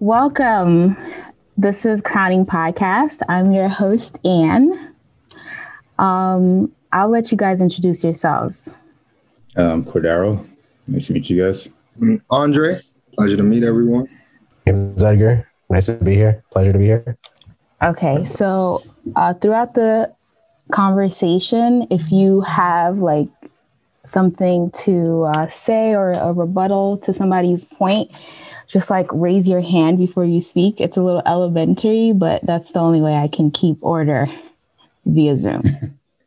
Welcome. This is Crowning Podcast. I'm your host, Anne. Um, I'll let you guys introduce yourselves. Um, Cordero. Nice to meet you guys. Andre. Pleasure to meet everyone. It's Edgar. Nice to be here. Pleasure to be here. Okay, so uh, throughout the conversation, if you have like something to uh, say or a rebuttal to somebody's point, just like raise your hand before you speak. It's a little elementary, but that's the only way I can keep order via Zoom.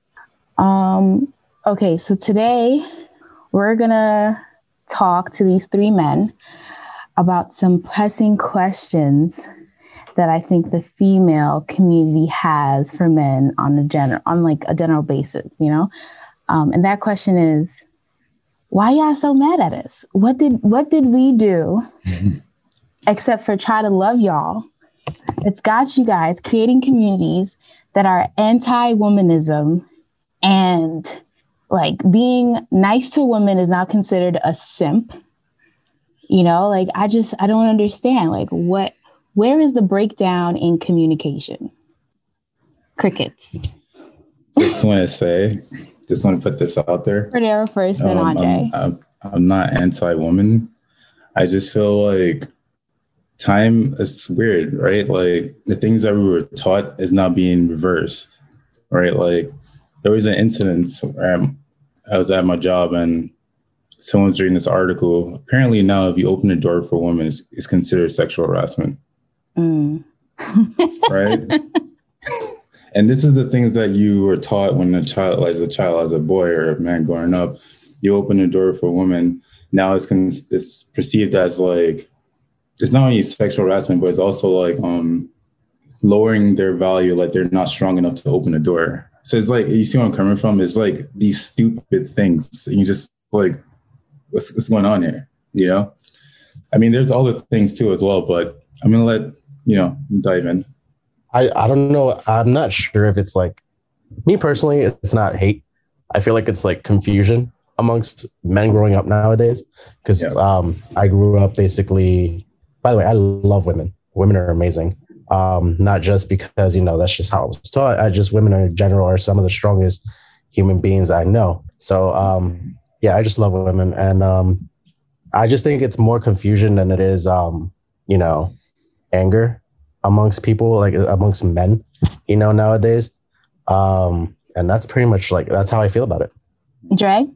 um, okay, so today we're gonna talk to these three men about some pressing questions that I think the female community has for men on a general on like a general basis, you know? Um, and that question is why y'all so mad at us? What did what did we do except for try to love y'all? It's got you guys creating communities that are anti-womanism and like being nice to women is now considered a simp. You know, like I just I don't understand. Like what where is the breakdown in communication? Crickets. Just want to say, just want to put this out there. Cordero first, then Um, Andre. I'm, I'm, I'm not anti-woman. I just feel like time is weird, right? Like the things that we were taught is now being reversed, right? Like there was an incident where I'm- I was at my job and someone's reading this article. Apparently now, if you open the door for women, it's, it's considered sexual harassment. Mm. right? and this is the things that you were taught when a child, as a child, as a boy or a man growing up, you open the door for a woman. Now it's con- it's perceived as like it's not only sexual harassment, but it's also like um lowering their value, like they're not strong enough to open the door. So it's like you see where I'm coming from. It's like these stupid things. And you just like, what's what's going on here? You know? I mean, there's other things too as well, but I'm gonna let you know dive in. I, I don't know. I'm not sure if it's like me personally, it's not hate. I feel like it's like confusion amongst men growing up nowadays. Because Yeah. um, I grew up basically, by the way, I love women. Women are amazing. Um, not just because, you know, that's just how I was taught. I just, women in general are some of the strongest human beings I know. So, um, yeah, I just love women. And um, I just think it's more confusion than it is, um, you know, anger amongst people, like amongst men, you know, nowadays. Um, and that's pretty much like that's how I feel about it. Dre?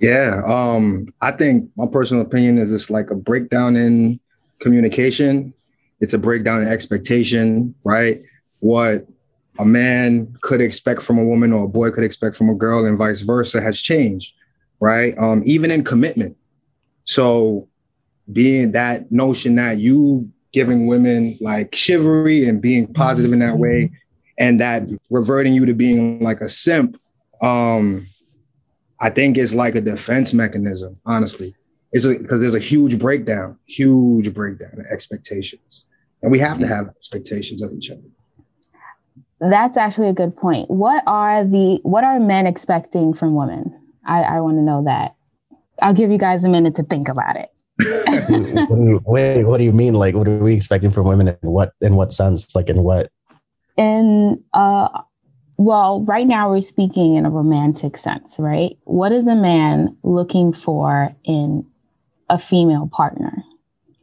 Yeah. Um, I think my personal opinion is it's like a breakdown in communication. It's a breakdown in expectation, right? What a man could expect from a woman or a boy could expect from a girl and vice versa has changed, right? Um, even in commitment. So being that notion that you giving women like chivalry and being positive in that way and that reverting you to being like a simp um i think it's like a defense mechanism honestly it's because there's a huge breakdown huge breakdown in expectations and we have to have expectations of each other That's actually a good point. What are the what are men expecting from women? I, I want to know that. I'll give you guys a minute to think about it. What do you, wait, what do you mean? Like, what are we expecting from women? In what in what sense? Like, in what? in uh well right now we're speaking in a romantic sense right what is a man looking for in a female partner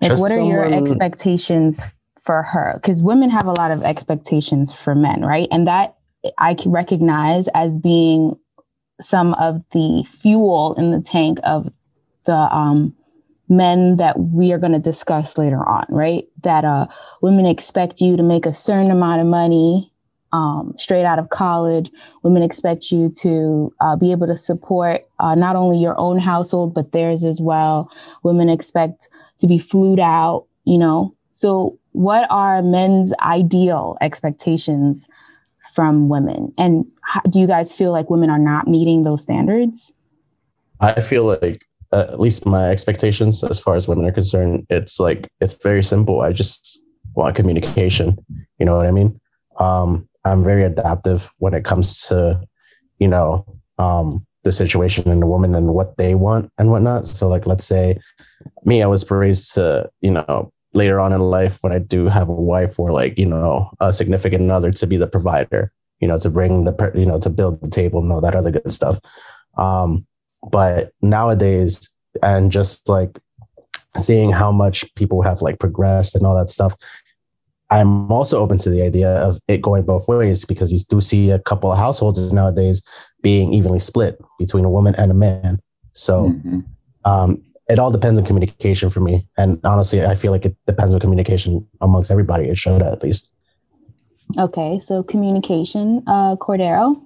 like Just what are your expectations for her because women have a lot of expectations for men right and that i can recognize as being some of the fuel in the tank of the um men that we are going to discuss later on right that uh women expect you to make a certain amount of money um, straight out of college. Women expect you to uh, be able to support uh, not only your own household, but theirs as well. Women expect to be flued out, you know. So, what are men's ideal expectations from women? And how, do you guys feel like women are not meeting those standards? I feel like uh, at least my expectations as far as women are concerned, it's like it's very simple. I just want communication. You know what I mean? Um, I'm very adaptive when it comes to, you know, um, the situation and the woman and what they want and whatnot. So, like, let's say me, I was raised to, you know, later on in life when I do have a wife or like, you know, a significant other to be the provider, you know, to bring the, you know, to build the table and all that other good stuff. Um, but nowadays, and just like seeing how much people have like progressed and all that stuff, I'm also open to the idea of it going both ways because you do see a couple of households nowadays being evenly split between a woman and a man. So mm-hmm. um, it all depends on communication for me. And honestly, I feel like it depends on communication amongst everybody It Shota at least. Okay, so communication, uh, Cordero.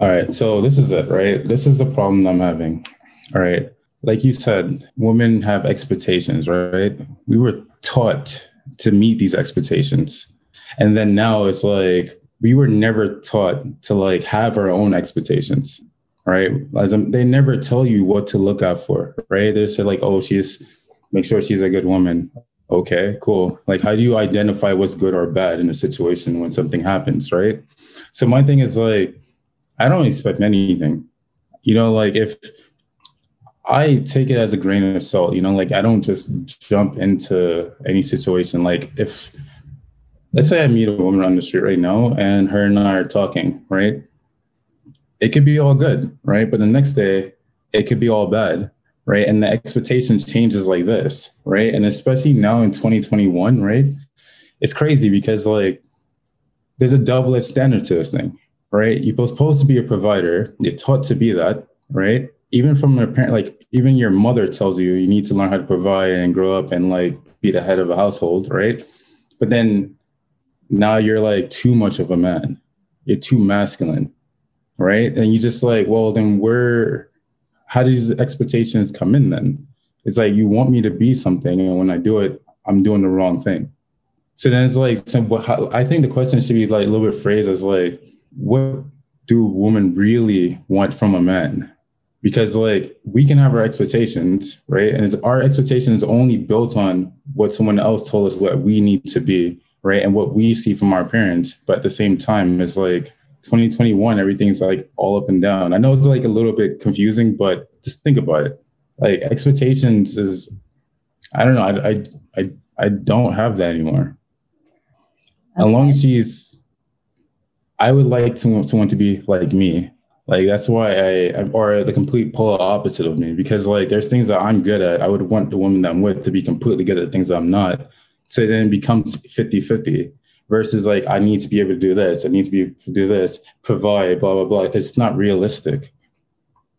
All right, so this is it, right? This is the problem I'm having. All right, like you said, women have expectations, right? We were taught to meet these expectations, and then now it's like we were never taught to like have our own expectations right? As I'm, they never tell you what to look out for, right? They say like, oh, she's make sure she's a good woman. Okay, cool. Like, how do you identify what's good or bad in a situation when something happens, right? So my thing is like, I don't expect anything. You know, like if I take it as a grain of salt, you know, like I don't just jump into any situation. Like if let's say I meet a woman on the street right now and her and I are talking, right? it could be all good, right? But the next day, it could be all bad, right? And the expectations changes like this, right? And especially now in 2021, right? It's crazy because like there's a double standard to this thing, right? You're supposed to be a provider. You're taught to be that, right? Even from a parent, like even your mother tells you you need to learn how to provide and grow up and like be the head of a household, right? But then now you're like too much of a man. You're too masculine right? And you just like, well, then where, how do the expectations come in then? It's like you want me to be something, and when I do it, I'm doing the wrong thing. So then it's like, so I think the question should be like a little bit phrased as like, what do women really want from a man? Because like we can have our expectations, right? And it's, our expectations only built on what someone else told us what we need to be, right? And what we see from our parents. But at the same time, it's like 2021, everything's like all up and down. I know it's like a little bit confusing, but just think about it. Like expectations is, I don't know. I I I, I don't have that anymore. Okay. As long as she's, I would like to someone to be like me. Like that's why I, or the complete polar opposite of me, because like there's things that I'm good at. I would want the woman that I'm with to be completely good at things that I'm not. So then it becomes 50 50 versus like I need to be able to do this, I need to be able to do this, provide, blah blah blah. It's not realistic,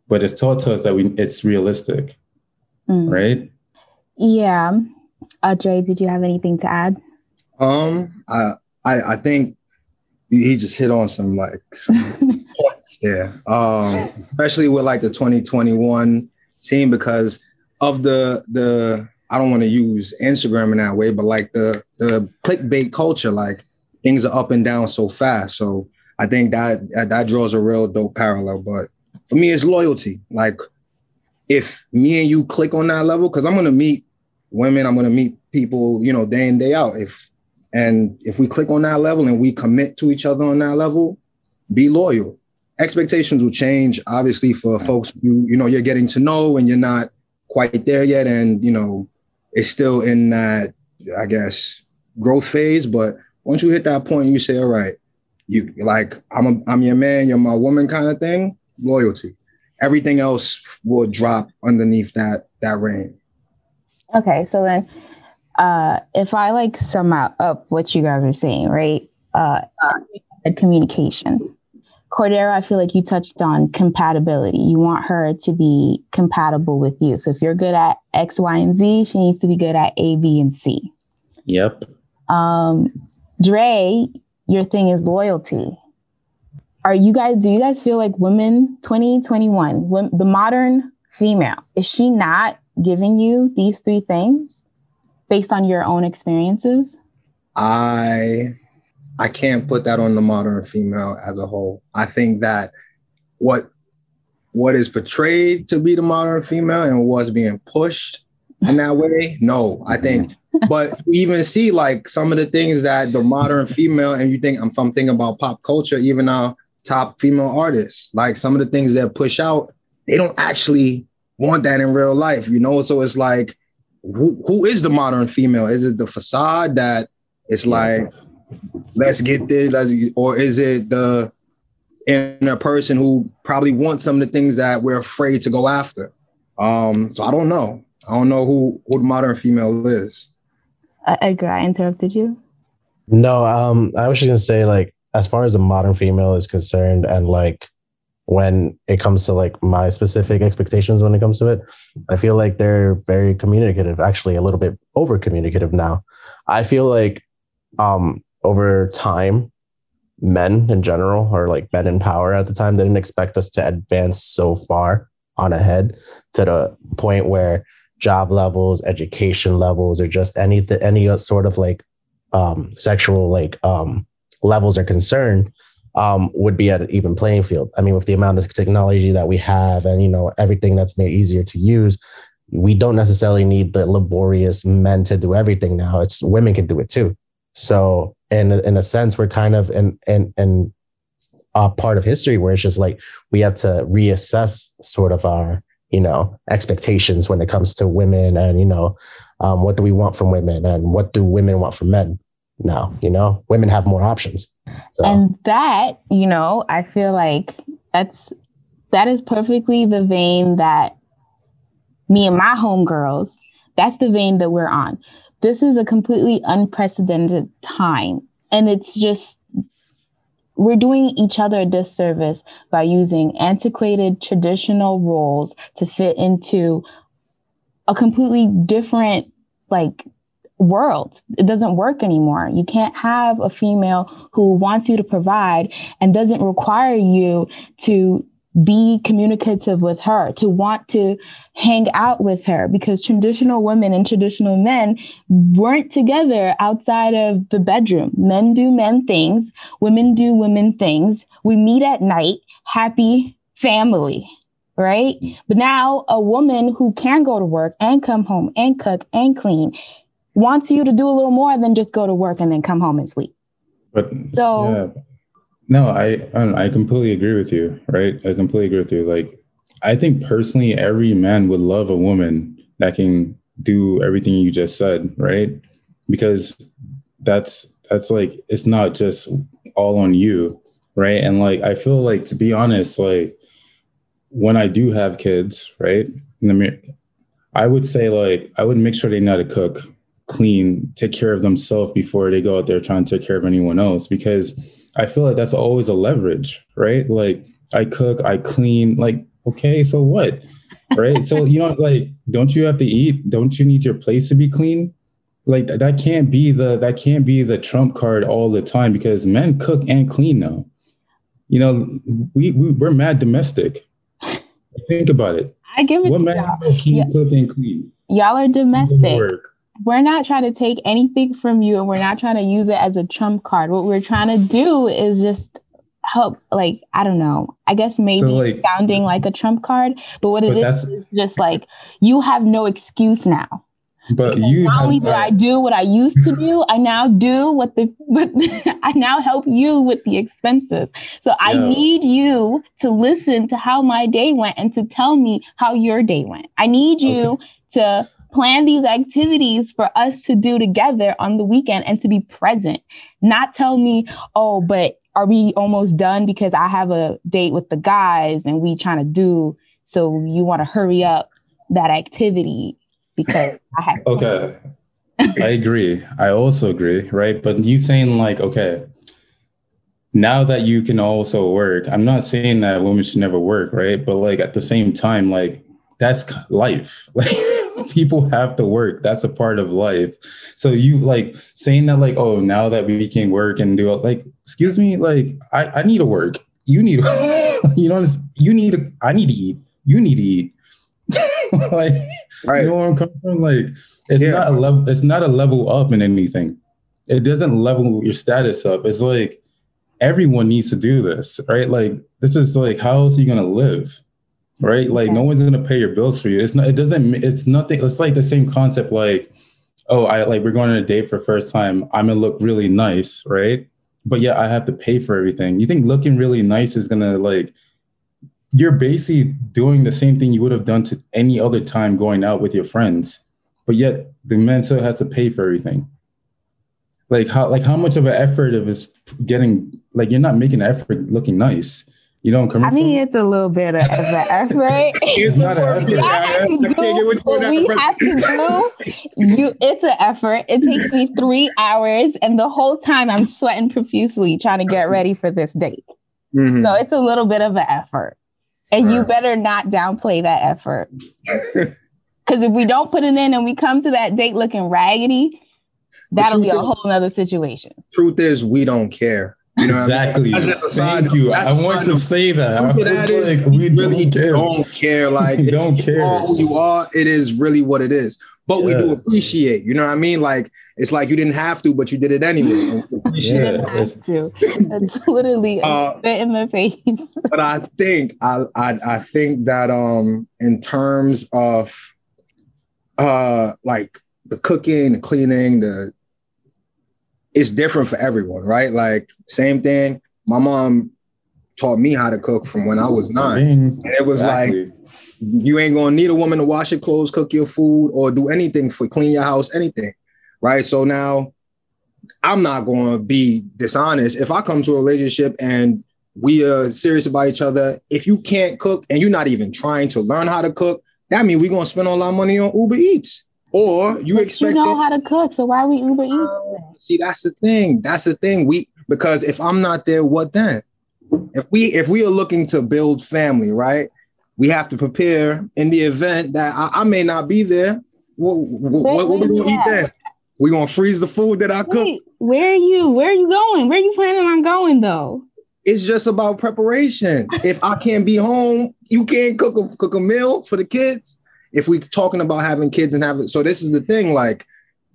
but it's taught to us that we it's realistic, mm. right? Yeah. Uh, Dre, did you have anything to add? Um, I I, I think he just hit on some like some points there. Um, especially with like the 2021 team because of the the I don't want to use Instagram in that way, but like the the clickbait culture, like things are up and down so fast. So I think that that draws a real dope parallel. But for me, it's loyalty. Like if me and you click on that level, because I'm gonna meet women, I'm gonna meet people, you know, day in day out. If and if we click on that level and we commit to each other on that level, be loyal. Expectations will change, obviously, for folks you you know you're getting to know and you're not quite there yet, and you know it's still in that, I guess, growth phase. But once you hit that point, you say, all right, you like, I'm a, I'm your man, you're my woman kind of thing, loyalty. Everything else will drop underneath that that reign. Okay, so then uh if I like sum up what you guys are saying, right? Uh communication. Cordero, I feel like you touched on compatibility. You want her to be compatible with you. So if you're good at X, Y, and Z, she needs to be good at A, B, and C. Yep. Um, Dre, your thing is loyalty. Are you guys, do you guys feel like women 2021, the modern female, is she not giving you these three things based on your own experiences? I I can't put that on the modern female as a whole. I think that what what is portrayed to be the modern female and what's being pushed in that way, no. I think, but even see like some of the things that the modern female, and you think I'm, I'm thinking about pop culture, even our top female artists, like some of the things that push out, they don't actually want that in real life, you know. So it's like who, who is the modern female? Is it the facade that it's like, let's get this, let's, or is it the inner person who probably wants some of the things that we're afraid to go after? Um, so I don't know. I don't know who who the modern female is. Uh, Edgar, I interrupted you. No, um, I was just gonna say like as far as the modern female is concerned, and like when it comes to like my specific expectations when it comes to it, I feel like they're very communicative. Actually, a little bit over communicative now. I feel like um over time men in general or like men in power at the time they didn't expect us to advance so far on ahead to the point where job levels education levels or just any any sort of like um sexual like um levels are concerned um would be at an even playing field. I mean with the amount of technology that we have and you know everything that's made easier to use we don't necessarily need the laborious men to do everything now. It's women can do it too. So in in a sense, we're kind of in in in a part of history where it's just like we have to reassess sort of our you know expectations when it comes to women and you know um, what do we want from women and what do women want from men now you know? Women have more options so. and that you know i feel like that's that is perfectly the vein that me and my homegirls that's the vein that we're on this is a completely unprecedented time. And it's just, we're doing each other a disservice by using antiquated traditional roles to fit into a completely different, like, world. It doesn't work anymore. You can't have a female who wants you to provide and doesn't require you to be communicative with her, to want to hang out with her, because traditional women and traditional men weren't together outside of the bedroom. Men do men things, women do women things. We meet at night, happy family, right? But now a woman who can go to work and come home and cook and clean wants you to do a little more than just go to work and then come home and sleep. But so yeah no, I um, I completely agree with you. Right, I completely agree with you. Like, I think personally, every man would love a woman that can do everything you just said. Right, because that's that's like it's not just all on you. Right, and like I feel like to be honest, like when I do have kids, right, I would say like I would make sure they know how to cook, clean, take care of themselves before they go out there trying to take care of anyone else because I feel like that's always a leverage, right? Like I cook, I clean, like, okay, so what? Right. so, you know, like, don't you have to eat? Don't you need your place to be clean? Like that can't be the that can't be the trump card all the time because men cook and clean now. You know, we, we we're mad domestic. Think about it. I give it what to man y'all. can yeah. cook and clean? Y'all are domestic we're not trying to take anything from you and we're not trying to use it as a trump card. What we're trying to do is just help like I don't know. I guess maybe so like, sounding like a trump card, but what it but is is just like you have no excuse now. But because you not only did I do what I used to do, I now do what the what I now help you with the expenses. So I need you to listen to how my day went and to tell me how your day went. I need you okay. to plan these activities for us to do together on the weekend and to be present. Not tell me, oh, but are we almost done because I have a date with the guys and we trying to do so you want to hurry up that activity because I have Okay. I agree. I also agree, right? But you saying like, okay, now that you can also work, I'm not saying that women should never work, right? But like at the same time, like that's life. Like people have to work. That's a part of life. So you like saying that like, oh, now that we can work and do it, like, excuse me, like I, I need to work. You need you know, you need to, I need to eat. You need to eat. like right. you know where I'm coming from? Like it's yeah. not a level, it's not a level up in anything. It doesn't level your status up. It's like everyone needs to do this, right? Like this is like how else are you gonna live? Right? Like no one's gonna pay your bills for you. It's not. It doesn't. It's nothing. It's like the same concept. Like, oh, I like we're going on a date for first time. I'm gonna look really nice, right? But yeah, I have to pay for everything. You think looking really nice is gonna like? You're basically doing the same thing you would have done to any other time going out with your friends. but yet the man still has to pay for everything. Like how like how much of an effort of is getting like you're not making an effort looking nice. You know, i mean, it's a little bit of, an effort. it's not an effort. what we have to do, you, it's an effort. It takes me three hours, and the whole time I'm sweating profusely trying to get ready for this date. Mm-hmm. So it's a little bit of an effort, and right. you better not downplay that effort. Because if we don't put it in and we come to that date looking raggedy, that'll be a whole other situation. Truth is, we don't care. You know exactly. I mean? That's just a Thank you. I want to say that. that is, like, we really don't care. Don't care. Like don't care who you are. It is really what it is. But yeah. we do appreciate. You know what I mean? Like it's like you didn't have to, but you did it anyway. yeah. You have to. That's literally uh, spit in the face. but I think I, I I think that um in terms of uh like the cooking, the cleaning, the it's different for everyone, right? Like same thing. My mom taught me how to cook from when I was nine, and it was exactly. like you ain't gonna need a woman to wash your clothes, cook your food, or do anything for clean your house, anything, right? So now I'm not gonna be dishonest. If I come to a relationship and we are serious about each other, if you can't cook and you're not even trying to learn how to cook, that means we're gonna spend a lot of money on Uber Eats. Or you but expect you know how to cook, so why we Uber Eats? Um, see, that's the thing. That's the thing. We because if I'm not there, what then? If we if we are looking to build family, right? We have to prepare in the event that I, I may not be there. What what, what, what we gonna eat then? We gonna freeze the food that I cook. Wait, where are you? Where are you going? Where are you planning on going though? It's just about preparation. if I can't be home, you can't cook a cook a meal for the kids if we're talking about having kids and having so this is the thing like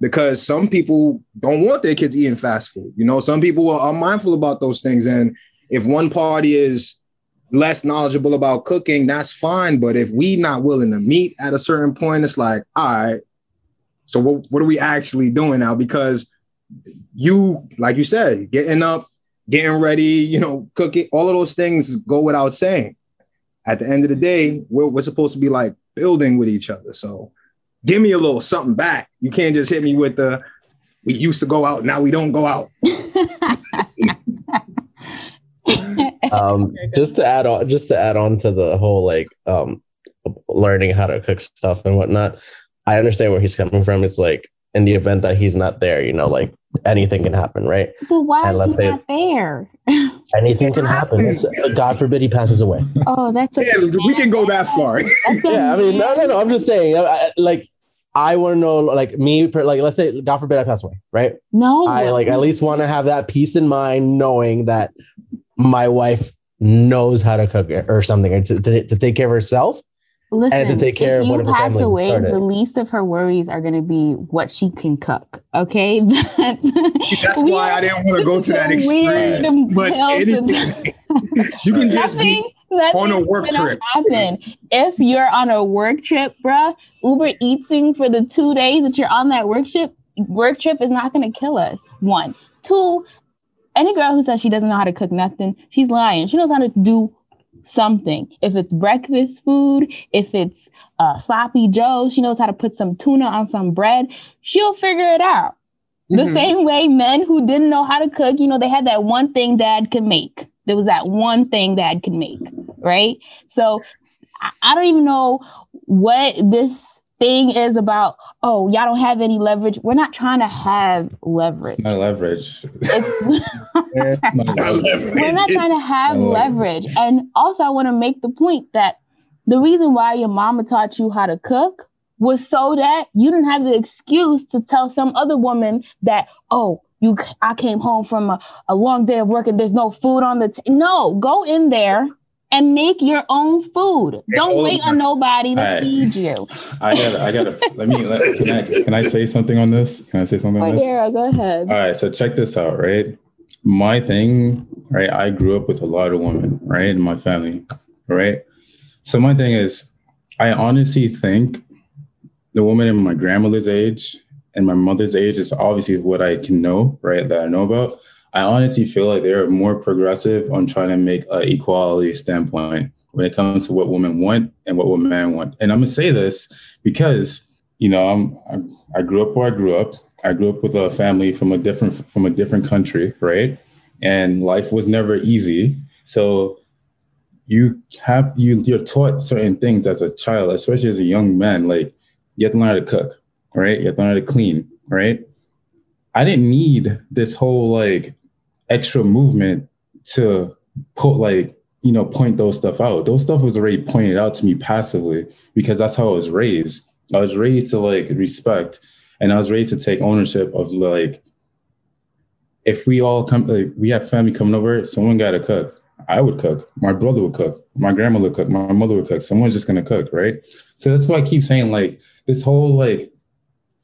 because some people don't want their kids eating fast food you know? Some people are, mindful about those things and if one party is less knowledgeable about cooking that's fine but if we not willing to meet at a certain point it's like all right so what, what are we actually doing now? Because you like you said getting up getting ready you know cooking all of those things go without saying at the end of the day we're, we're supposed to be like building with each other. So give me a little something back. You can't just hit me with the we used to go out, now we don't go out. um, just to add on, just to add on to the whole like um, learning how to cook stuff and whatnot. I understand where he's coming from. It's like in the event that he's not there, you know, like anything can happen, right? But why and let's say not there? anything can happen. It's, uh, God forbid he passes away. Oh, that's a yeah. We can go that far. yeah, I mean, no, no, no. I'm just saying, I, like, I want to know, like me, like, let's say, God forbid I pass away, right? No, I like at least want to have that peace in mind, knowing that my wife knows how to cook or something, or to, to, to take care of herself Listen, and to take care of you pass away, started. the least of her worries are going to be what she can cook. Okay, that's, that's why I didn't want to go to that extreme. But anything, you can just be on a work trip. Happen if you're on a work trip, bruh. Uber eating for the two days that you're on that work trip. Work trip is not going to kill us. One, two. Any girl who says she doesn't know how to cook nothing, she's lying. She knows how to do something. If it's breakfast food, if it's uh, sloppy Joe, she knows how to put some tuna on some bread. She'll figure it out. Mm-hmm. The same way men who didn't know how to cook, you know, they had that one thing dad could make. There was that one thing dad could make, right? So I, I don't even know what this thing is about, oh, y'all don't have any leverage. We're not trying to have leverage. It's not leverage. It's, not leverage. We're not trying to have oh. leverage. And also, I want to make the point that the reason why your mama taught you how to cook was so that you didn't have the excuse to tell some other woman that, oh, you, I came home from a, a long day of work and there's no food on the. T-. No, go in there and make your own food. Don't wait on nobody to right. feed you. I got to I got to let me let, can I can I say something on this? Can I say something on this? Yeah, go ahead. All right, so check this out, right? My thing, right? I grew up with a lot of women, right, in my family, right? So my thing is I honestly think the woman in my grandmother's age and my mother's age is obviously what I can know, right? That I know about. I honestly feel like they're more progressive on trying to make an equality standpoint when it comes to what women want and what women want. And I'm gonna say this because you know, I'm, I, I grew up where I grew up. I grew up with a family from a different from a different country, right? And life was never easy. So you have you you're taught certain things as a child, especially as a young man. Like you have to learn how to cook, right? You have to learn how to clean, right? I didn't need this whole like extra movement to put like you know point those stuff out. Those stuff was already pointed out to me passively because that's how I was raised. I was raised to like respect, and I was raised to take ownership of like if we all come like we have family coming over, someone got to cook. I would cook. My brother would cook. My grandmother would cook. My mother would cook. Someone's just gonna cook, right? So that's why I keep saying like this whole like.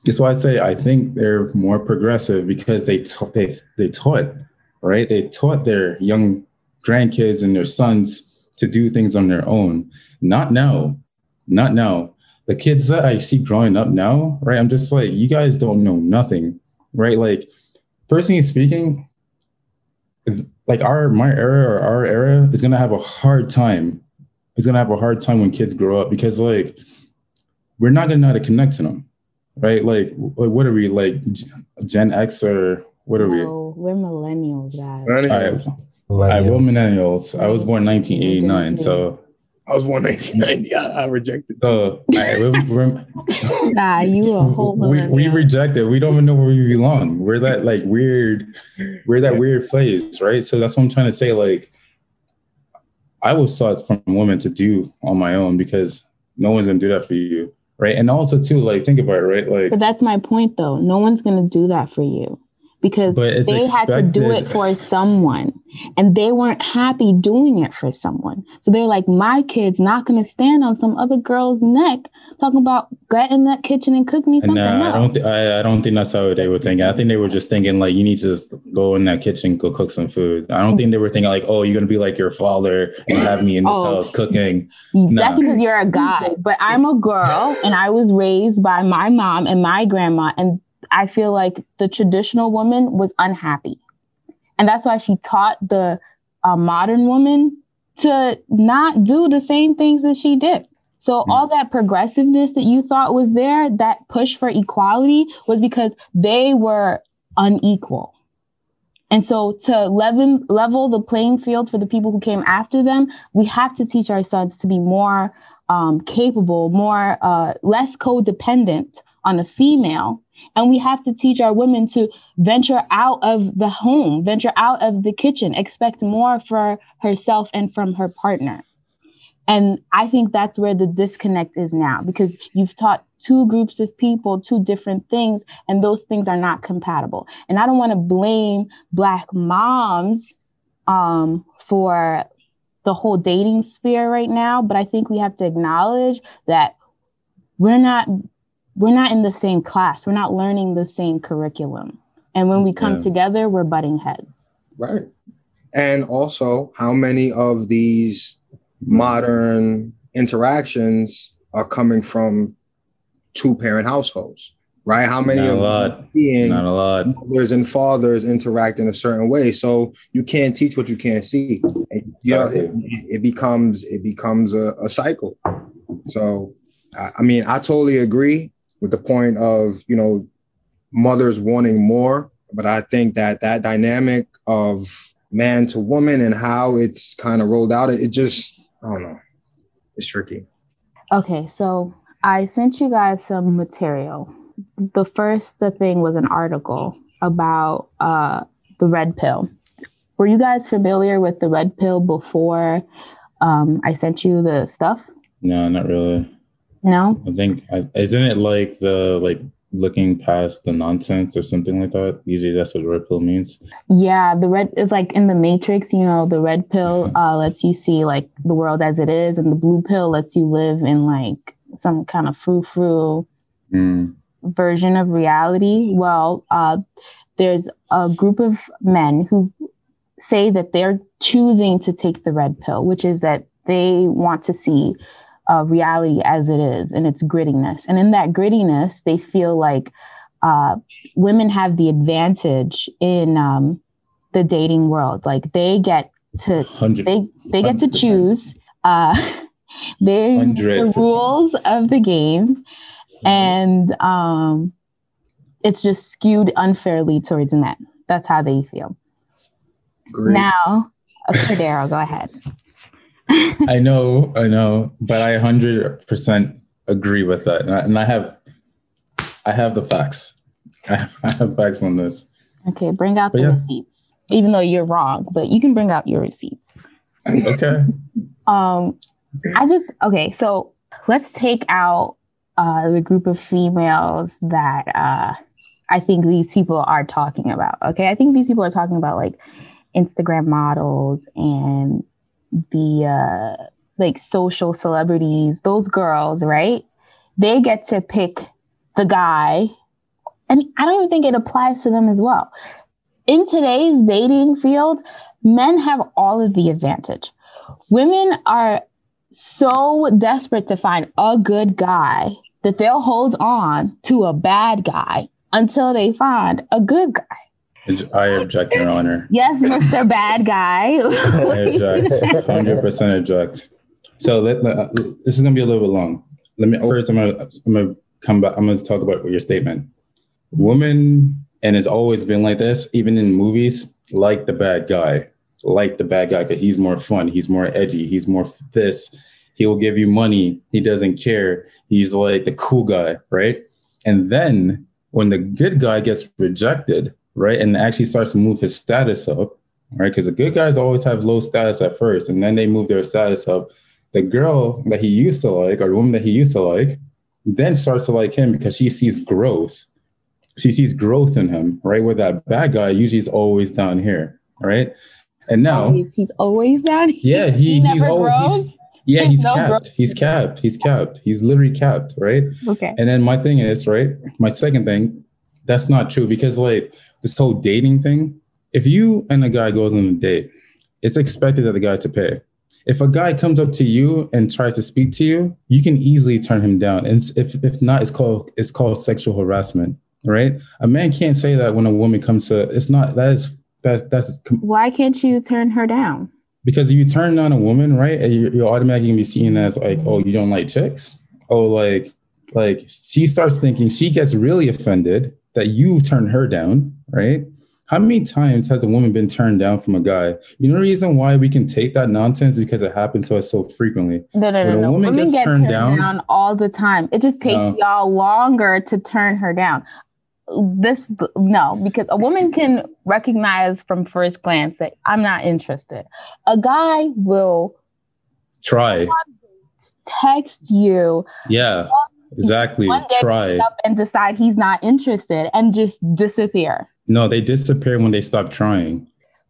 That's why I say I think they're more progressive because they ta- they they taught right. They taught their young grandkids and their sons to do things on their own. Not now, not now. The kids that I see growing up now, right? I'm just like, you guys don't know nothing, right? Like, personally speaking, like our my era or our era is gonna have a hard time. It's gonna have a hard time when kids grow up because like we're not gonna know how to connect to them, right? Like, like what are we like Gen X or what are no, we? are millennials, guys. Millennials. I, will millennials. I was born 1989, so I was born 1990. I, I rejected. So I, we're, we're, nah, you a whole. We, we rejected. We don't even know where we belong. We're that like weird. We're that weird phase, right? So that's what I'm trying to say. Like, I was taught from women to do on my own because no one's gonna do that for you, right? And also too, like, think about it, right? Like, but that's my point, though. No one's gonna do that for you because they expected. had to do it for someone and they weren't happy doing it for someone. So they're like, my kid's not going to stand on some other girl's neck talking about get in that kitchen and cook me something. No, I don't. Th- I, I don't think that's how they were thinking. I think they were just thinking like, you need to just go in that kitchen, go cook some food. I don't think they were thinking like, oh, you're going to be like your father and have me in this oh, house cooking. That's because you're a guy, but I'm a girl and I was raised by my mom and my grandma and I feel like the traditional woman was unhappy. And that's why she taught the uh, modern woman to not do the same things that she did. So mm. all that progressiveness that you thought was there, that push for equality was because they were unequal. And so to level, level the playing field for the people who came after them, we have to teach our sons to be more um, capable, more uh, less codependent on a female and we have to teach our women to venture out of the home, venture out of the kitchen, expect more for herself and from her partner. And I think that's where the disconnect is now because you've taught two groups of people two different things, and those things are not compatible. And I don't want to blame Black moms um, for the whole dating sphere right now, but I think we have to acknowledge that we're not we're not in the same class. We're not learning the same curriculum. And when we come yeah. together, we're butting heads. Right. And also, how many of these modern interactions are coming from two parent households? Right? How many Not of a lot. seeing Not a lot. mothers and fathers interact in a certain way? So you can't teach what you can't see. And, you know, it, it, becomes it becomes a, a cycle. So I mean, I totally agree with the point of you know mothers wanting more. But i think that that dynamic of man to woman and how it's kind of rolled out it, just i don't know. It's tricky. Okay so i sent you guys some material. The first the thing was an article about uh the red pill. Were you guys familiar with the red pill before um, i sent you the stuff? No not really no. I think isn't it like the like looking past the nonsense or something like that. Usually that's what red pill means. Yeah, the red is like in the Matrix, you know, the red pill mm-hmm. uh, lets you see like the world as it is, and the blue pill lets you live in like some kind of frou frou mm. version of reality. Well, uh, there's a group of men who say that they're choosing to take the red pill, which is that they want to see uh, reality as it is and its grittiness. And in that grittiness, they feel like uh, women have the advantage in um, the dating world. Like they get to they they get to choose uh, they the rules of the game, and um, it's just skewed unfairly towards men. That's how they feel. Great. Now, uh, Cordero, go ahead. I know, I know, but I hundred percent agree with that, and I, and I have, I have the facts. I, I have facts on this. Okay, bring out But the yeah. receipts. Even though you're wrong, but you can bring out your receipts. Okay. Um, I just okay. So let's take out uh, the group of females that uh, I think these people are talking about. Okay, I think these people are talking about like Instagram models and the uh, like social celebrities. Those girls, right? They get to pick the guy, and I don't even think it applies to them as well. In today's dating field, men have all of the advantage. Women are so desperate to find a good guy that they'll hold on to a bad guy until they find a good guy. I object, Your Honor. Yes, Mr. Bad Guy. I object. Hundred percent object. So let, let- uh, this is gonna be a little bit long. Let me first. I'm gonna I'm gonna come back. I'm gonna talk about your statement. Woman, and it's always been like this, even in movies, like the bad guy, like the bad guy because he's more fun, he's more edgy, he's more this. He will give you money. He doesn't care. He's like the cool guy, right? And then when the good guy gets rejected, right, and actually starts to move his status up, right? Because the good guys always have low status at first, and then they move their status up. The girl that he used to like, or the woman that he used to like, then starts to like him because she sees growth. She sees growth in him, right? Where that bad guy usually is always down here, right? And now, He's, he's always down here. yeah, he, he he's always he's, yeah, he's no capped. growth. He's capped. He's capped. He's literally capped, right? Okay. And then my thing is, right? My second thing, that's not true because like this whole dating thing, if you and a guy goes on a date, it's expected that the guy to pay. If a guy comes up to you and tries to speak to you, you can easily turn him down. And if if not, it's called it's called sexual harassment, right? A man can't say that when a woman comes to. It's not that is that's that's Why can't you turn her down? because if you turn down a woman, right, you're, you're automatically gonna be seen as like, oh, you don't like chicks. Oh, like, like she starts thinking she gets really offended that you turn her down, right? How many times has a woman been turned down from a guy? You know the reason why we can take that nonsense because it happens to us so frequently. No, no, no, a no. woman Women gets get turned turned down- down, all the time. It just takes No. y'all longer to turn her down. This no, because a woman can recognize from first glance that I'm not interested. A guy will Try, text you yeah, exactly. Try. up and decide he's not interested and just disappear. No, they disappear when they stop trying.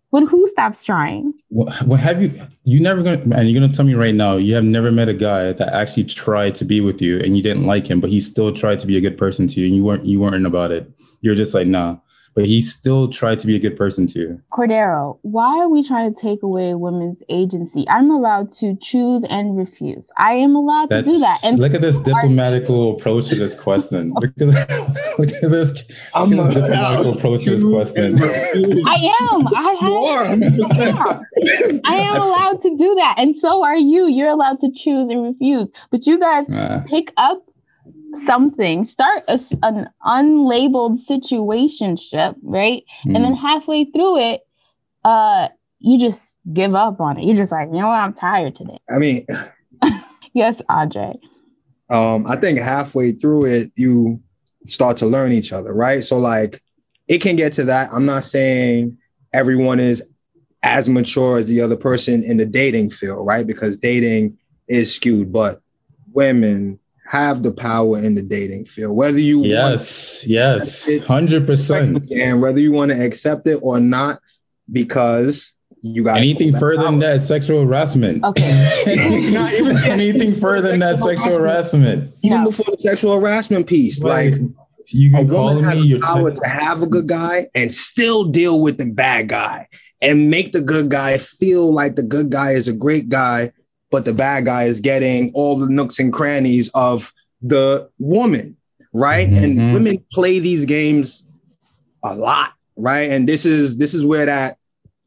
When who stops trying? What, what have you? You never gonna and You're gonna tell me right now you have never met a guy that actually tried to be with you and you didn't like him, but he still tried to be a good person to you and you weren't you weren't about it. You're just like nah, but he still tried to be a good person to you. Cordero, why are we trying to take away women's agency? I'm allowed to choose and refuse. I am allowed to do that. And look at this so are diplomatical approach to this question. Look at this, look at this. I'm Look at this allowed diplomatical approach to this question. I am. I have. 100%. I am allowed to do that, and so are you. You're allowed to choose and refuse. But you guys Nah. pick up something, start a an unlabeled situationship, right? And then halfway through it, uh, you just give up on it. You're just like, you know what? I'm tired today. I mean, Yes, Andre. um, I think halfway through it, you start to learn each other, right? So like it can get to that. I'm not saying everyone is as mature as the other person in the dating field, right? Because dating is skewed, but women have the power in the dating field, whether you want yes, yes, hundred percent. and whether you want to accept it or not, because you got Anything hold further than that sexual harassment. Okay. Not even- anything further than that sexual harassment. even No. before the sexual harassment piece, like you a can woman call has me the your power type- to have a good guy and still deal with the bad guy and make the good guy feel like the good guy is a great guy, but the bad guy is getting all the nooks and crannies of the woman, right? And Mhm. women play these games a lot, right? And this is this is where that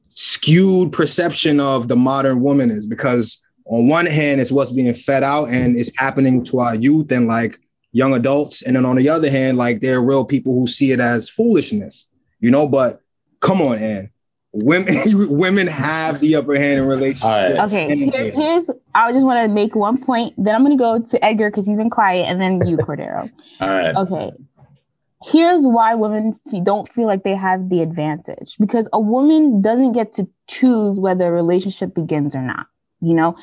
skewed perception of the modern woman is because on one hand it's what's being fed out and it's happening to our youth and like young adults, and then on the other hand, like there are real people who see it as foolishness, you know. But come on, Ann, women women have the upper hand in relationships. All right. Okay, here, here's. I just want to make one point. Then I'm going to go to Edgar because he's been quiet, and then you, Cordero. All right. Okay. Here's why women don't feel like they have the advantage because a woman doesn't get to choose whether a relationship begins or not. You know,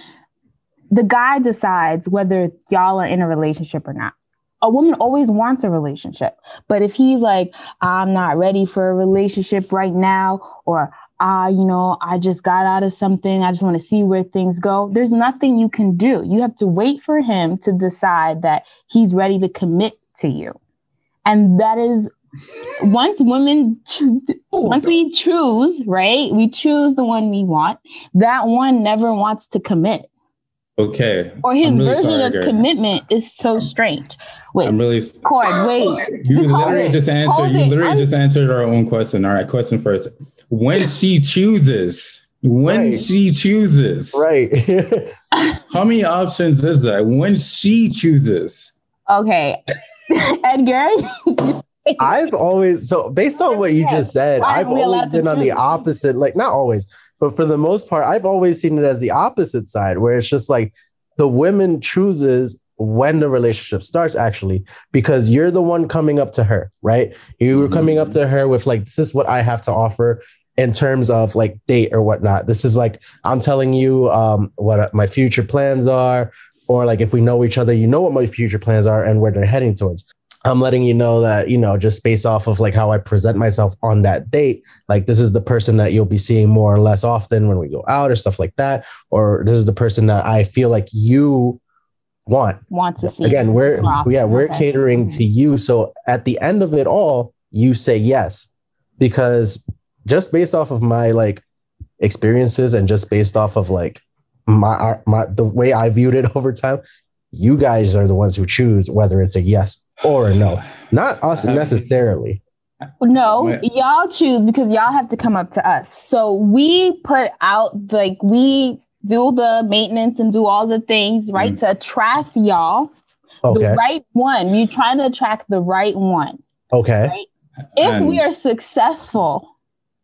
the guy decides whether y'all are in a relationship or not. A woman always wants a relationship, but if he's like, I'm not ready for a relationship right now, or ah, you know, I just got out of something, I just want to see where things go, there's nothing you can do. You have to wait for him to decide that he's ready to commit to you. And that is once women cho- once we choose, right? We choose the one we want. That one never wants to commit. Okay. Or his really version sorry, of girl. commitment is so strange. Wait, I'm really. Cord, wait. You Just literally it. just answered. You literally I'm- just answered our own question. All right. Question first. When she chooses, when Right. she chooses, Right. how many options is that? When she chooses. Okay. Edgar. I've always so based on what you just said, Why I've always been on the opposite, like not always, but for the most part, I've always seen it as the opposite side, where it's just like the women chooses when the relationship starts actually because you're the one coming up to her right you were coming up mm-hmm. to her with like this is what i have to offer in terms of like date or whatnot. This is like i'm telling you um what my future plans are or like if we know each other you know what my future plans are and where they're heading towards. I'm letting you know that you know just based off of like how i present myself on that date like this is the person that you'll be seeing more or less often when we go out or stuff like that or this is the person that i feel like you want. Want to see. again we're yeah we're Okay. catering to you. So at the end of it all you say yes because just based off of my like experiences and just based off of like my my the way i viewed it over time you guys are the ones who choose whether it's a yes or a no not us necessarily No, y'all choose because y'all have to come up to us. So we put out like we do the maintenance and do all the things right Mm. to attract y'all okay the right one. You're trying to attract the right one. okay If And- we are successful,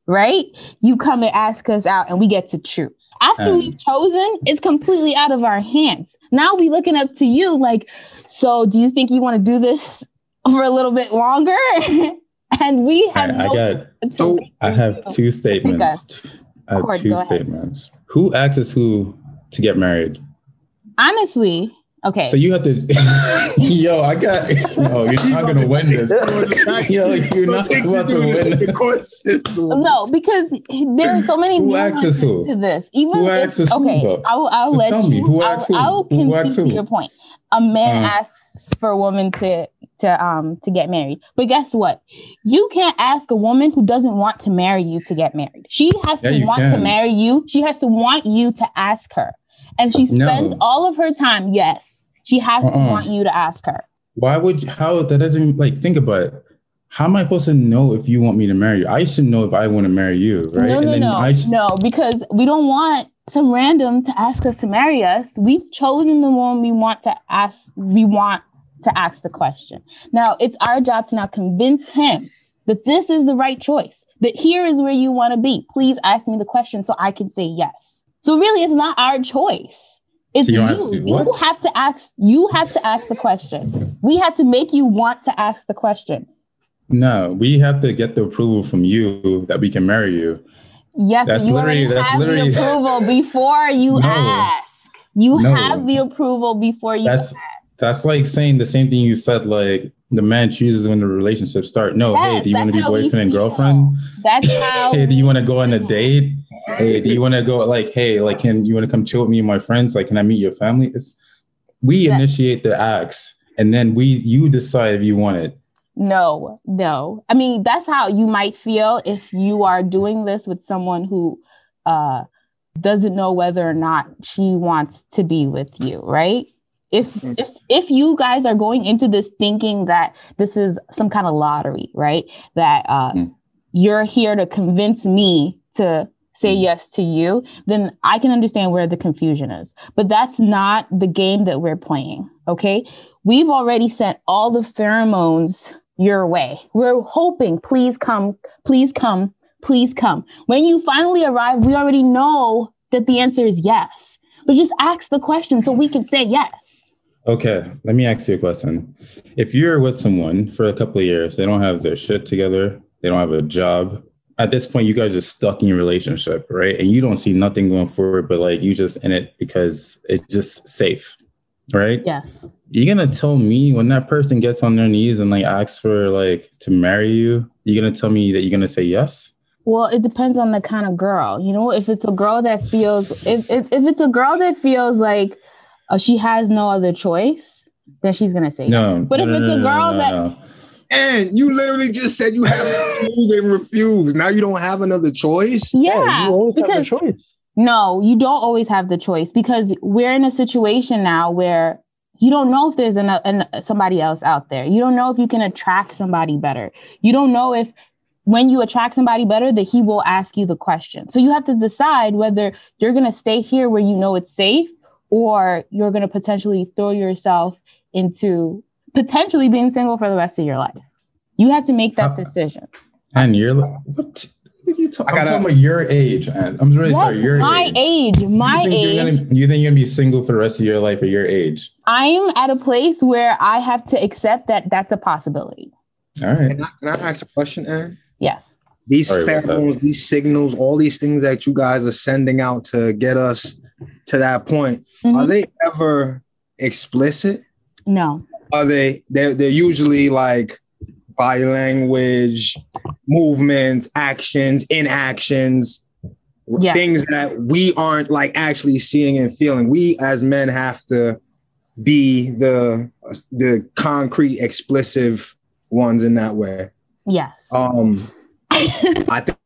right? You come and ask us out and we get to choose. After And- we've chosen, it's completely out of our hands. Now we looking up to you like, so do you think you want to do this for a little bit longer? and we have I, I got. So, I have two statements. I have Cord, two go ahead. statements. Who asks who to get married? honestly, okay. So you have to. yo, I got. No, you're not gonna win this. yo, you're not about to win this. no, because there are so many Who nuances access who? to this. Even Who if, access okay, though? I'll, I'll Just let tell me, you. who I'll, access who? I'll concede access to who? your point. A man Uh. asks for a woman to to um to get married, but guess what? You can't ask a woman who doesn't want to marry you to get married. She has Yeah, to you want to marry you. She has to want you to ask her, and she No. spends all of her time. Yes, she has to Uh-uh. want you to ask her. Why would you, how that doesn't like think about it? How am I supposed to know if you want me to marry you? I should know if I want to marry you, right? No, no, no, I should, no, because we don't want some random to ask us to marry us. We've chosen the one we want to ask. We want to ask the question. Now it's our job to now convince him that this is the right choice. That here is where you want to be. Please ask me the question so I can say yes. So really, it's not our choice. It's So you you. have to- you have to ask. You have to ask the question. We have to make you want to ask the question. no, we have to get the approval from you that we can marry you. Yes, That's you literally- that's have literally- the approval before you No. ask. You No. have the approval before you. That's that's like saying the same thing you said. Like the man chooses when the relationship start. No, hey, do you want to be boyfriend and girlfriend? That's how. hey, do you want to go on a date? Hey, do you want to go like, hey, like, can you want to come chill with me and my friends? Like, can I meet your family? It's, we That- initiate the acts, and then we you decide if you want it. No, no. I mean, that's how you might feel if you are doing this with someone who uh, doesn't know whether or not she wants to be with you, right? If Mm. if if you guys are going into this thinking that this is some kind of lottery, right? That uh, Mm. you're here to convince me to say Mm. yes to you, then I can understand where the confusion is. But that's not the game that we're playing. Okay. We've already sent all the pheromones your way. We're hoping, please come, please come, please come. When you finally arrive, we already know that the answer is yes. But just ask the question so we can say yes. Okay, let me ask you a question. If you're with someone for a couple of years, they don't have their shit together, they don't have a job. At this point, you guys are stuck in your relationship, right? And you don't see nothing going forward, but like you just in it because it's just safe, right? Yes. You're gonna tell me when that person gets on their knees and like asks for like to marry you, you're gonna tell me that you're gonna say yes? Well, it depends on the kind of girl. You know, if it's a girl that feels if if, if it's a girl that feels like uh, she has no other choice, then she's gonna say No. But no, if no, it's a no, no, girl no, that- no. And you literally just said you have to and refuse. Now you don't have another choice. Yeah, you always have because the choice. no, you don't always have the choice because we're in a situation now where you don't know if there's an, an, somebody else out there. You don't know if you can attract somebody better. You don't know if when you attract somebody better that he will ask you the question. So you have to decide whether you're going to stay here where you know it's safe or you're going to potentially throw yourself into potentially being single for the rest of your life. You have to make that Uh, decision. And you're like, what? what are you talking? I I'm talking about your age, man. I'm really Yes, sorry. Your my age, my you age. You're gonna, you think you're gonna be single for the rest of your life at your age? I'm at a place where I have to accept that that's a possibility. All right. Can I, can I ask a question, Aaron? Yes. These Sorry pheromones, these signals, all these things that you guys are sending out to get us to that point, are Mhm. they ever explicit? No. Are they? They're they're usually like body language, movements, actions, inactions, Yeah. things that we aren't like actually seeing and feeling. We as men have to be the the concrete, explicit ones in that way. Yes. Um, I think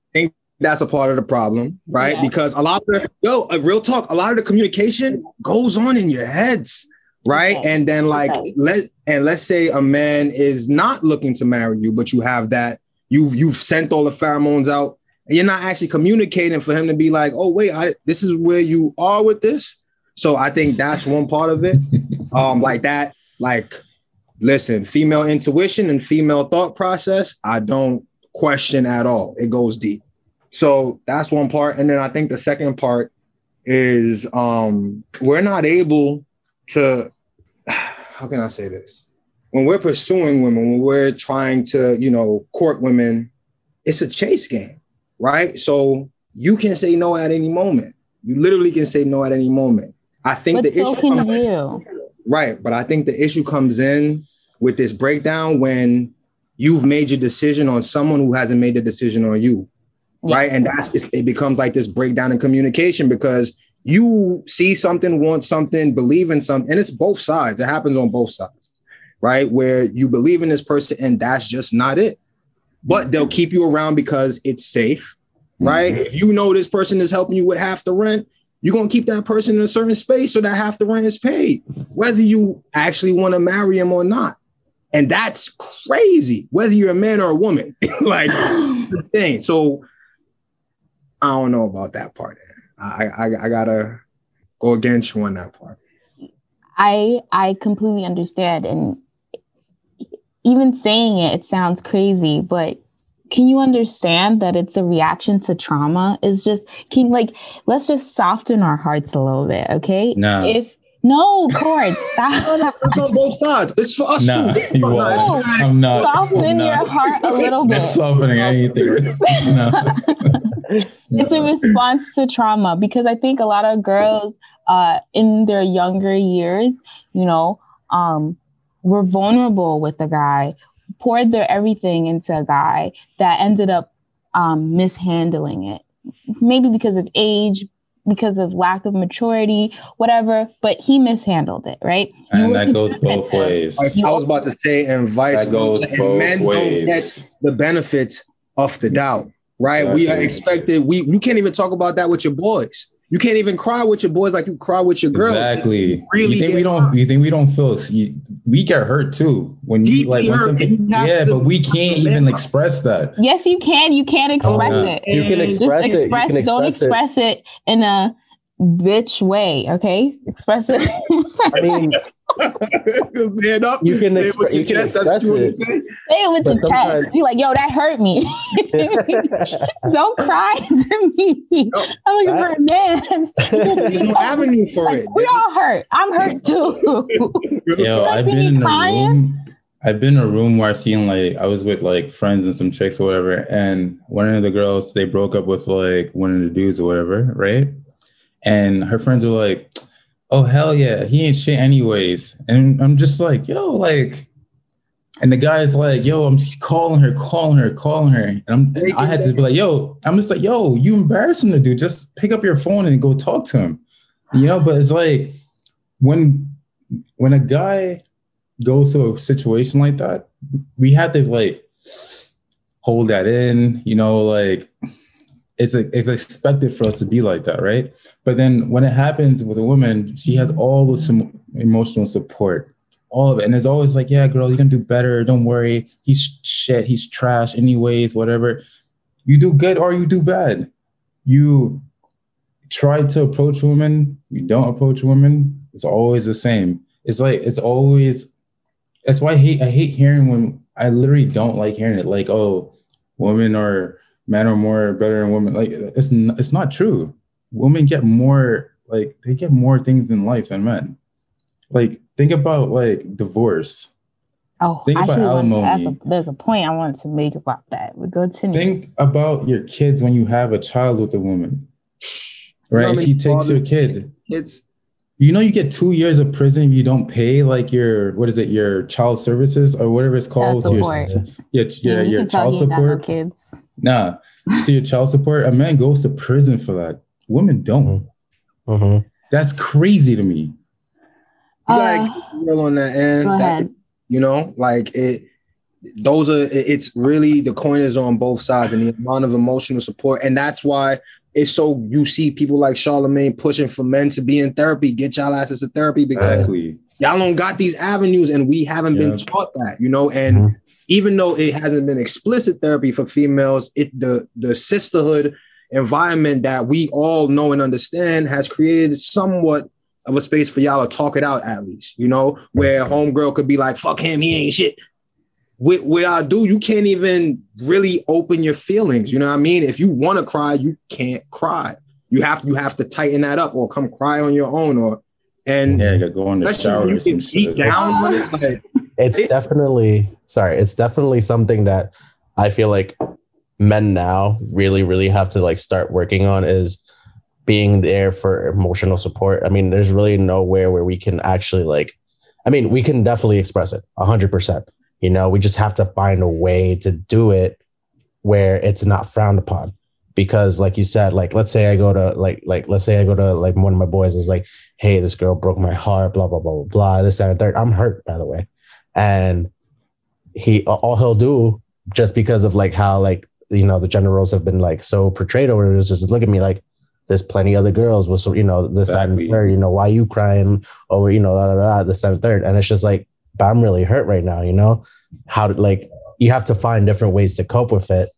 that's a part of the problem, right? Yeah. Because a lot of the yo, a real talk, a lot of the communication goes on in your heads, right? Okay. And then like Okay. let and let's say a man is not looking to marry you, but you have that you've you've sent all the pheromones out, and you're not actually communicating for him to be like, oh wait, I, this is where you are with this. So I think that's one part of it. Um, like that, like listen, female intuition and female thought process, I don't question at all. It goes deep. So that's one part. And then I think the second part is um we're not able to how can I say this? When we're pursuing women, when we're trying to, you know, court women, it's a chase game, right? So you can say no at any moment. You literally can say no at any moment. I think But the so issue comes- you. Right. But I think the issue comes in with this breakdown when you've made your decision on someone who hasn't made the decision on you. Yeah. Right. And that's it becomes like this breakdown in communication because you see something, want something, believe in something, and it's both sides. It happens on both sides, right? Where you believe in this person and that's just not it. But they'll keep you around because it's safe, mm-hmm. right? If you know this person is helping you with half the rent, you're gonna keep that person in a certain space so that half the rent is paid, whether you actually want to marry him or not. And that's crazy, whether you're a man or a woman. like the thing. So I don't know about that part. I, I I gotta go against you on that part. I I completely understand and even saying it it sounds crazy but can you understand that it's a reaction to trauma is just can like let's just soften our hearts a little bit okay No. if no cord stop It's on both sides. It's for us Nah, too. you No, I'm not. soften I'm your not. heart a little bit. Not bit softening anything. no. It's a response to trauma because I think a lot of girls uh, in their younger years, you know, um, were vulnerable with a guy, poured their everything into a guy that ended up um, mishandling it. Maybe because of age, because of lack of maturity, whatever, but he mishandled it, right? And were that goes both ways. I I was about to say, and vice goes versa. And both men don't get the benefit of the doubt, right? We are expected. We you can't even talk about that with your boys. You can't even cry with your boys like you cry with your girl. Exactly. Really you think we don't? You think we don't feel? You, we get hurt too when you Deeply like when something. and you have Yeah, but we can't even express that. Yes, you can. You can't oh, express no. it. You can express just it. Express, can don't express it. it in a bitch way okay express it I mean, Man up. You can say expre- with you can chest, that's what you express wanna it. say? Say it with But your sometimes- chest. Be like, yo, that hurt me. Don't cry to me. No, I'm looking for a man. There's no avenue for Like, it. we all hurt. I'm hurt too. Yo, I've been in a room. I've been in a room where I seen like I was with like friends and some chicks or whatever, and one of the girls they broke up with like one of the dudes or whatever, right? And her friends were like, "Oh hell yeah, he ain't shit anyways." And I'm just like, "Yo, like," and the guy's like, "Yo, I'm calling her, calling her, calling her," and I'm and I had to be like, "Yo," I'm just like, "Yo, you embarrassing the dude. Just pick up your phone and go talk to him," you know. But it's like when when a guy goes to a situation like that, we have to like hold that in, you know, like it's it's expected for us to be like that, right? But then when it happens with a woman, she has all some emotional support, all of it, and it's always like, yeah, girl, you're gonna do better. Don't worry. He's shit. He's trash, anyways. Whatever. You do good or you do bad. You try to approach women. You don't approach women. It's always the same. It's like it's always that's why I hate I hate hearing when I literally don't like hearing it like oh women are men are more better than women like it's n- it's not true women get more like they get more things in life than men like think about like divorce Oh, Think about actually, one- alimony. that's a, there's a point I wanted to make about that. We go to think about your kids when you have a child with a woman right how and many she takes your kid Kids. you know you get two years of prison if you don't pay like your what is it your child services or whatever it's called Child your, support. your, your, you your child he no support kids. Nah, to your child support, a man goes to prison for that. Women don't. Mhm. That's crazy to me. You gotta Uh, keep it real on that end. Go That- ahead. you know, like it. Those are. It's really the coin is on both sides, and the amount of emotional support, and that's why it's so. You see people like Charlamagne pushing for men to be in therapy, get y'all asses to therapy because Exactly. y'all don't got these avenues, and we haven't been taught that, you know. And Mhm. Even though it hasn't been explicit therapy for females, it the the sisterhood environment that we all know and understand has created somewhat of a space for y'all to talk it out at least, you know, where homegirl could be like, fuck him, he ain't shit. With with our dude, you can't even really open your feelings. You know what I mean? If you want to cry, you can't cry. You have you have to tighten that up or come cry on your own or and Yeah, you go in the shower you some beat shit. down on it. Like, It's It- definitely sorry. It's definitely something that I feel like men now really, really have to like start working on is being there for emotional support. I mean, there's really nowhere where we can actually like. I mean, we can definitely express it a hundred percent. You know, we just have to find a way to do it where it's not frowned upon. Because, like you said, like let's say I go to like like let's say I go to like one of my boys is like, hey, this girl broke my heart, blah blah blah blah blah. This that, and third. I'm hurt, by the way and he all he'll do just because of like how like you know the gender roles have been like so portrayed over is just look at me like there's plenty other girls with you know this that and third you know why you crying over you know da, da, da, this that and third? And it's just like but I'm really hurt right now you know? How to like you have to find different ways to cope with it.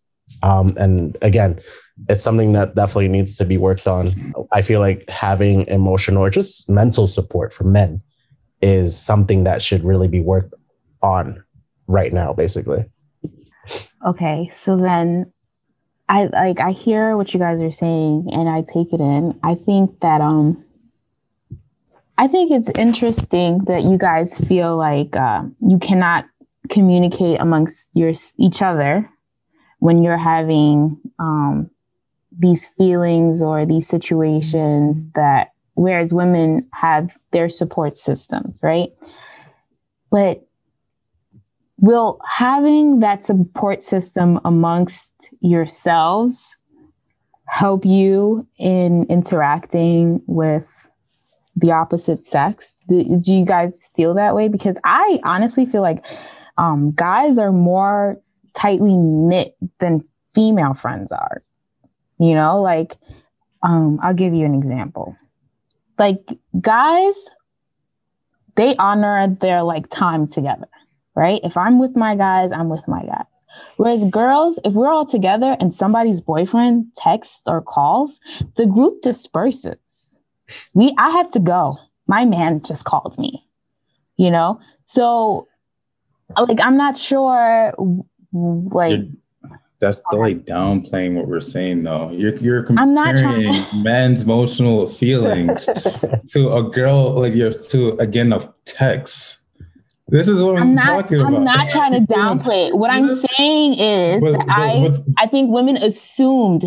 Um and again it's something that definitely needs to be worked on. I feel like having emotional or just mental support for men is something that should really be worked on right now, basically. Okay, so then I like I hear what you guys are saying and I take it in. I think that um I think it's interesting that you guys feel like uh, you cannot communicate amongst your each other when you're having um these feelings or these situations that whereas women have their support systems, right? But will having that support system amongst yourselves help you in interacting with the opposite sex? Do, do you guys feel that way? Because i honestly feel like um, guys are more tightly knit than female friends are. You know like um, i'll give you an example. Like guys they honor their like time together right? If I'm with my guys, I'm with my guys. Whereas girls, if we're all together and somebody's boyfriend texts or calls, the group disperses. We I have to go. My man just called me. you know? So like I'm not sure like You're- that's the like downplaying what we're saying though. You're you're I'm not comparing men's emotional feelings to a girl like you're to again of text. This is what I'm, I'm not talking about. I'm not trying to downplay it. What I'm saying is But- but I what's- I think women assumed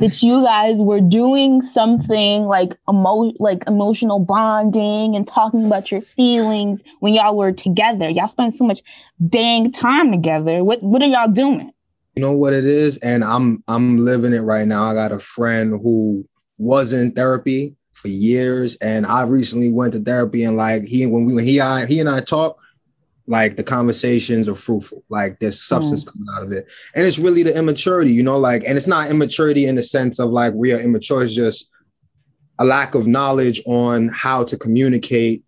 that you guys were doing something like emo- like emotional bonding and talking about your feelings when y'all were together. Y'all spent so much dang time together. What what are y'all doing? You know what it is, and I'm I'm living it right now. I got a friend who was in therapy for years, and I recently went to therapy, and like he when we when he I he and I talk, like the conversations are fruitful. Like there's substance mm. coming out of it, and it's really the immaturity, you know, like, and it's not immaturity in the sense of like we are immature. It's just a lack of knowledge on how to communicate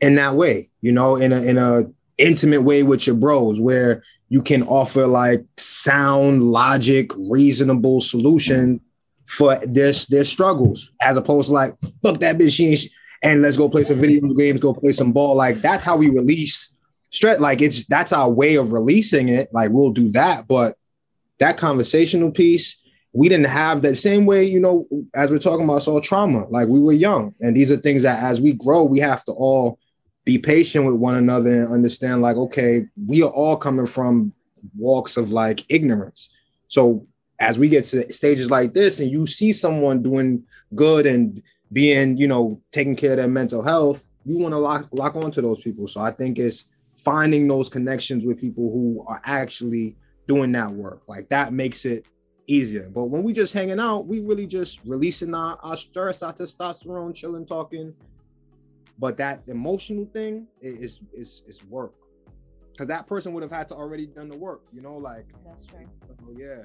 in that way, you know, in a in a intimate way with your bros, where you can offer like sound logic, reasonable solution for this their struggles, as opposed to like, fuck that bitch, she ain't sh- and let's go play some video games, go play some ball. Like that's how we release stress. Like it's that's our way of releasing it. Like we'll do that, but that conversational piece, we didn't have that same way, you know, as we're talking about soul trauma. Like we were young. And these are things that as we grow, we have to all be patient with one another and understand, like, okay, we are all coming from walks of like ignorance. So as we get to stages like this and you see someone doing good and being, you know, taking care of their mental health, you want to lock lock onto those people. So I think it's finding those connections with people who are actually doing that work. Like that makes it easier. But when we just hanging out, we really just releasing our, our stress, our testosterone, chilling, talking. But that emotional thing is is is work. Cause that person would have had to already done the work, you know, like That's true. oh yeah.